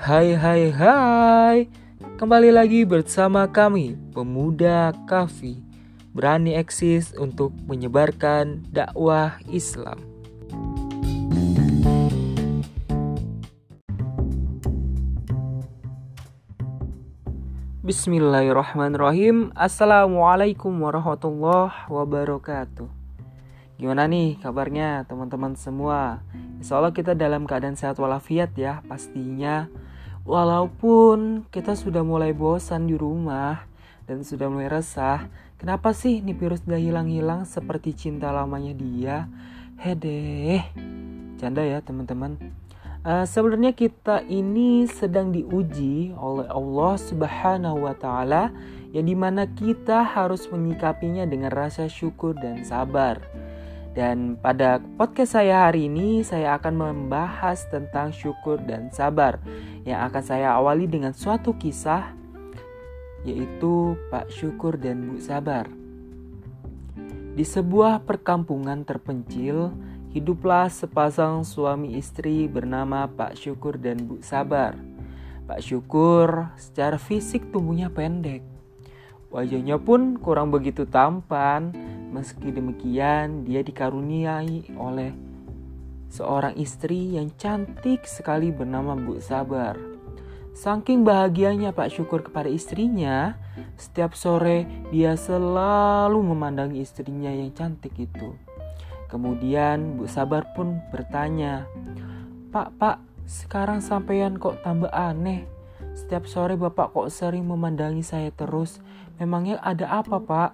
Hai hai hai. Kembali lagi bersama kami Pemuda Kafi. Berani eksis untuk menyebarkan dakwah Islam. Bismillahirrahmanirrahim. Assalamualaikum warahmatullahi wabarakatuh. Gimana nih kabarnya teman-teman semua? Insya Allah kita dalam keadaan sehat walafiat ya pastinya. Walaupun kita sudah mulai bosan di rumah dan sudah mulai resah, kenapa sih nih virus udah hilang-hilang seperti cinta lamanya dia? Hedeh, canda ya teman-teman. Uh, sebenarnya kita ini sedang diuji oleh Allah Subhanahu wa Ta'ala, yang di mana kita harus menyikapinya dengan rasa syukur dan sabar. Dan pada podcast saya hari ini saya akan membahas tentang syukur dan sabar yang akan saya awali dengan suatu kisah yaitu Pak Syukur dan Bu Sabar. Di sebuah perkampungan terpencil, hiduplah sepasang suami istri bernama Pak Syukur dan Bu Sabar. Pak Syukur secara fisik tumbuhnya pendek. Wajahnya pun kurang begitu tampan Meski demikian, dia dikaruniai oleh seorang istri yang cantik sekali bernama Bu Sabar. Saking bahagianya Pak Syukur kepada istrinya, setiap sore dia selalu memandangi istrinya yang cantik itu. Kemudian Bu Sabar pun bertanya, Pak, Pak, sekarang sampean kok tambah aneh? Setiap sore Bapak kok sering memandangi saya terus? Memangnya ada apa, Pak?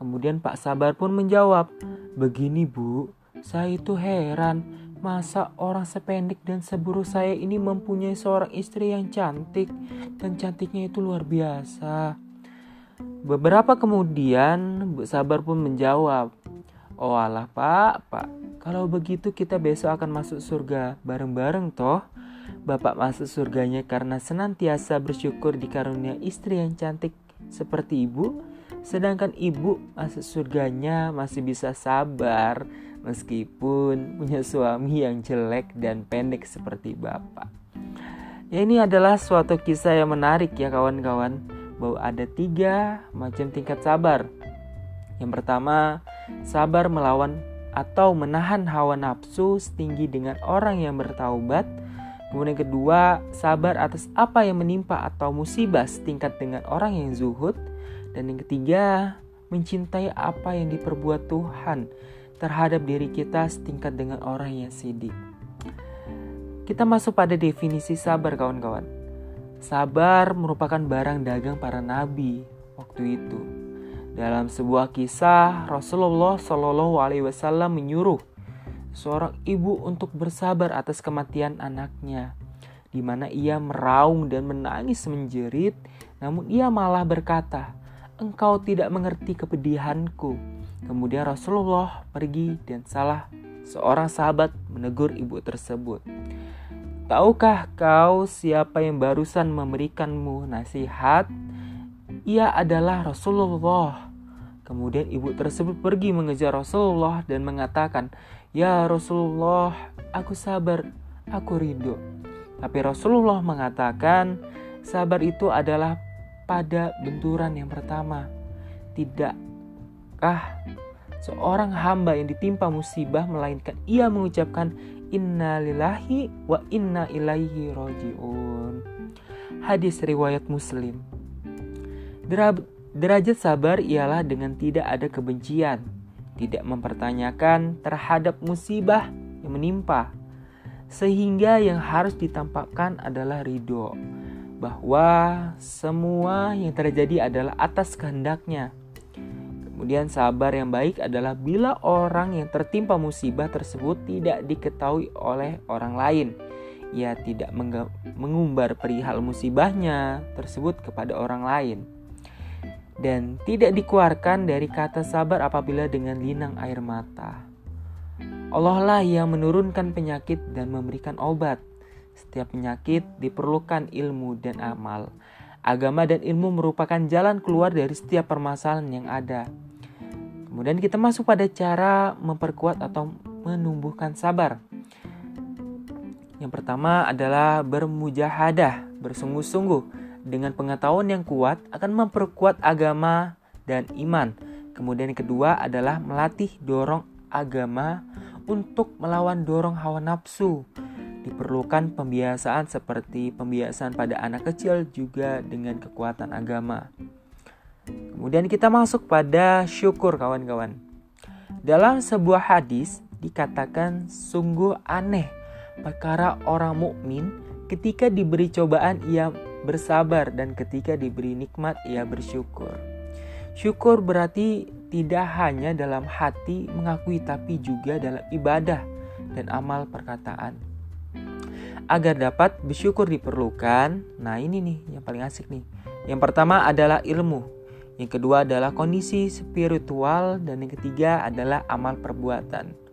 Kemudian Pak Sabar pun menjawab, Begini bu, saya itu heran, masa orang sependek dan seburuk saya ini mempunyai seorang istri yang cantik, dan cantiknya itu luar biasa. Beberapa kemudian, Bu Sabar pun menjawab, Oh alah pak, pak, kalau begitu kita besok akan masuk surga bareng-bareng toh. Bapak masuk surganya karena senantiasa bersyukur dikarunia istri yang cantik seperti ibu Sedangkan ibu masuk surganya masih bisa sabar meskipun punya suami yang jelek dan pendek seperti bapak. Ya ini adalah suatu kisah yang menarik ya kawan-kawan bahwa ada tiga macam tingkat sabar. Yang pertama, sabar melawan atau menahan hawa nafsu setinggi dengan orang yang bertaubat. Kemudian kedua, sabar atas apa yang menimpa atau musibah setingkat dengan orang yang zuhud. Dan yang ketiga, mencintai apa yang diperbuat Tuhan terhadap diri kita setingkat dengan orang yang sidik. Kita masuk pada definisi sabar kawan-kawan. Sabar merupakan barang dagang para nabi waktu itu. Dalam sebuah kisah, Rasulullah Shallallahu Alaihi Wasallam menyuruh seorang ibu untuk bersabar atas kematian anaknya, di mana ia meraung dan menangis menjerit, namun ia malah berkata, engkau tidak mengerti kepedihanku. Kemudian Rasulullah pergi dan salah seorang sahabat menegur ibu tersebut. Tahukah kau siapa yang barusan memberikanmu nasihat? Ia adalah Rasulullah. Kemudian ibu tersebut pergi mengejar Rasulullah dan mengatakan, "Ya Rasulullah, aku sabar, aku ridho." Tapi Rasulullah mengatakan, sabar itu adalah pada benturan yang pertama. Tidakkah seorang hamba yang ditimpa musibah melainkan ia mengucapkan inna lillahi wa inna ilaihi rojiun. Hadis riwayat Muslim. Derajat sabar ialah dengan tidak ada kebencian, tidak mempertanyakan terhadap musibah yang menimpa, sehingga yang harus ditampakkan adalah ridho bahwa semua yang terjadi adalah atas kehendaknya. Kemudian sabar yang baik adalah bila orang yang tertimpa musibah tersebut tidak diketahui oleh orang lain. Ia tidak mengumbar perihal musibahnya tersebut kepada orang lain. Dan tidak dikeluarkan dari kata sabar apabila dengan linang air mata. Allah lah yang menurunkan penyakit dan memberikan obat setiap penyakit diperlukan ilmu dan amal. Agama dan ilmu merupakan jalan keluar dari setiap permasalahan yang ada. Kemudian kita masuk pada cara memperkuat atau menumbuhkan sabar. Yang pertama adalah bermujahadah, bersungguh-sungguh dengan pengetahuan yang kuat akan memperkuat agama dan iman. Kemudian yang kedua adalah melatih dorong agama untuk melawan dorong hawa nafsu. Diperlukan pembiasaan seperti pembiasaan pada anak kecil juga dengan kekuatan agama. Kemudian kita masuk pada syukur kawan-kawan. Dalam sebuah hadis dikatakan sungguh aneh perkara orang mukmin ketika diberi cobaan ia bersabar dan ketika diberi nikmat ia bersyukur. Syukur berarti tidak hanya dalam hati mengakui tapi juga dalam ibadah dan amal perkataan. Agar dapat bersyukur diperlukan, nah ini nih yang paling asik nih. Yang pertama adalah ilmu, yang kedua adalah kondisi spiritual dan yang ketiga adalah amal perbuatan.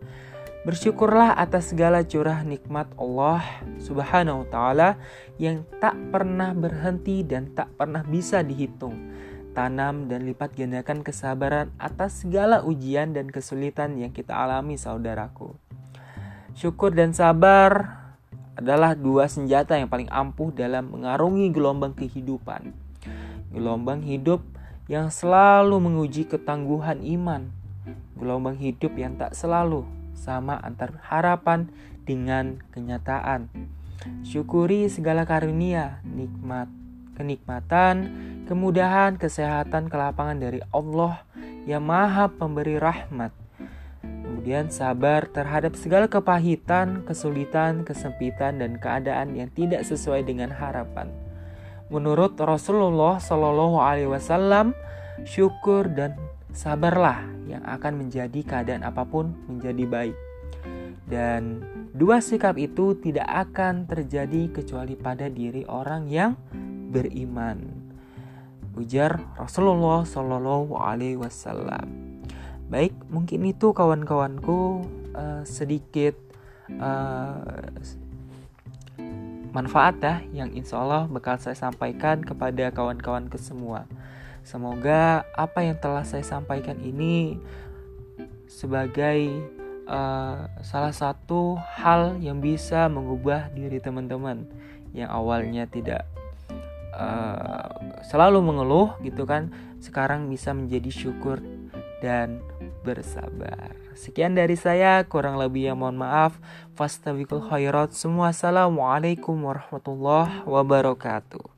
Bersyukurlah atas segala curah nikmat Allah Subhanahu wa taala yang tak pernah berhenti dan tak pernah bisa dihitung. Tanam dan lipat gandakan kesabaran atas segala ujian dan kesulitan yang kita alami saudaraku. Syukur dan sabar adalah dua senjata yang paling ampuh dalam mengarungi gelombang kehidupan. Gelombang hidup yang selalu menguji ketangguhan iman. Gelombang hidup yang tak selalu sama antar harapan dengan kenyataan. Syukuri segala karunia, nikmat, kenikmatan, kemudahan, kesehatan, kelapangan dari Allah yang Maha Pemberi rahmat. Kemudian sabar terhadap segala kepahitan, kesulitan, kesempitan, dan keadaan yang tidak sesuai dengan harapan. Menurut Rasulullah Shallallahu Alaihi Wasallam, syukur dan sabarlah yang akan menjadi keadaan apa pun menjadi baik. Dan dua sikap itu tidak akan terjadi kecuali pada diri orang yang beriman. Ujar Rasulullah Shallallahu Alaihi Wasallam. Baik, mungkin itu kawan-kawanku uh, sedikit uh, manfaat ya yang insya Allah bakal saya sampaikan kepada kawan-kawanku semua. Semoga apa yang telah saya sampaikan ini sebagai uh, salah satu hal yang bisa mengubah diri teman-teman yang awalnya tidak uh, selalu mengeluh gitu kan, sekarang bisa menjadi syukur dan bersabar. Sekian dari saya, kurang lebih yang mohon maaf. Fastabikul khairat. Semua assalamualaikum warahmatullahi wabarakatuh.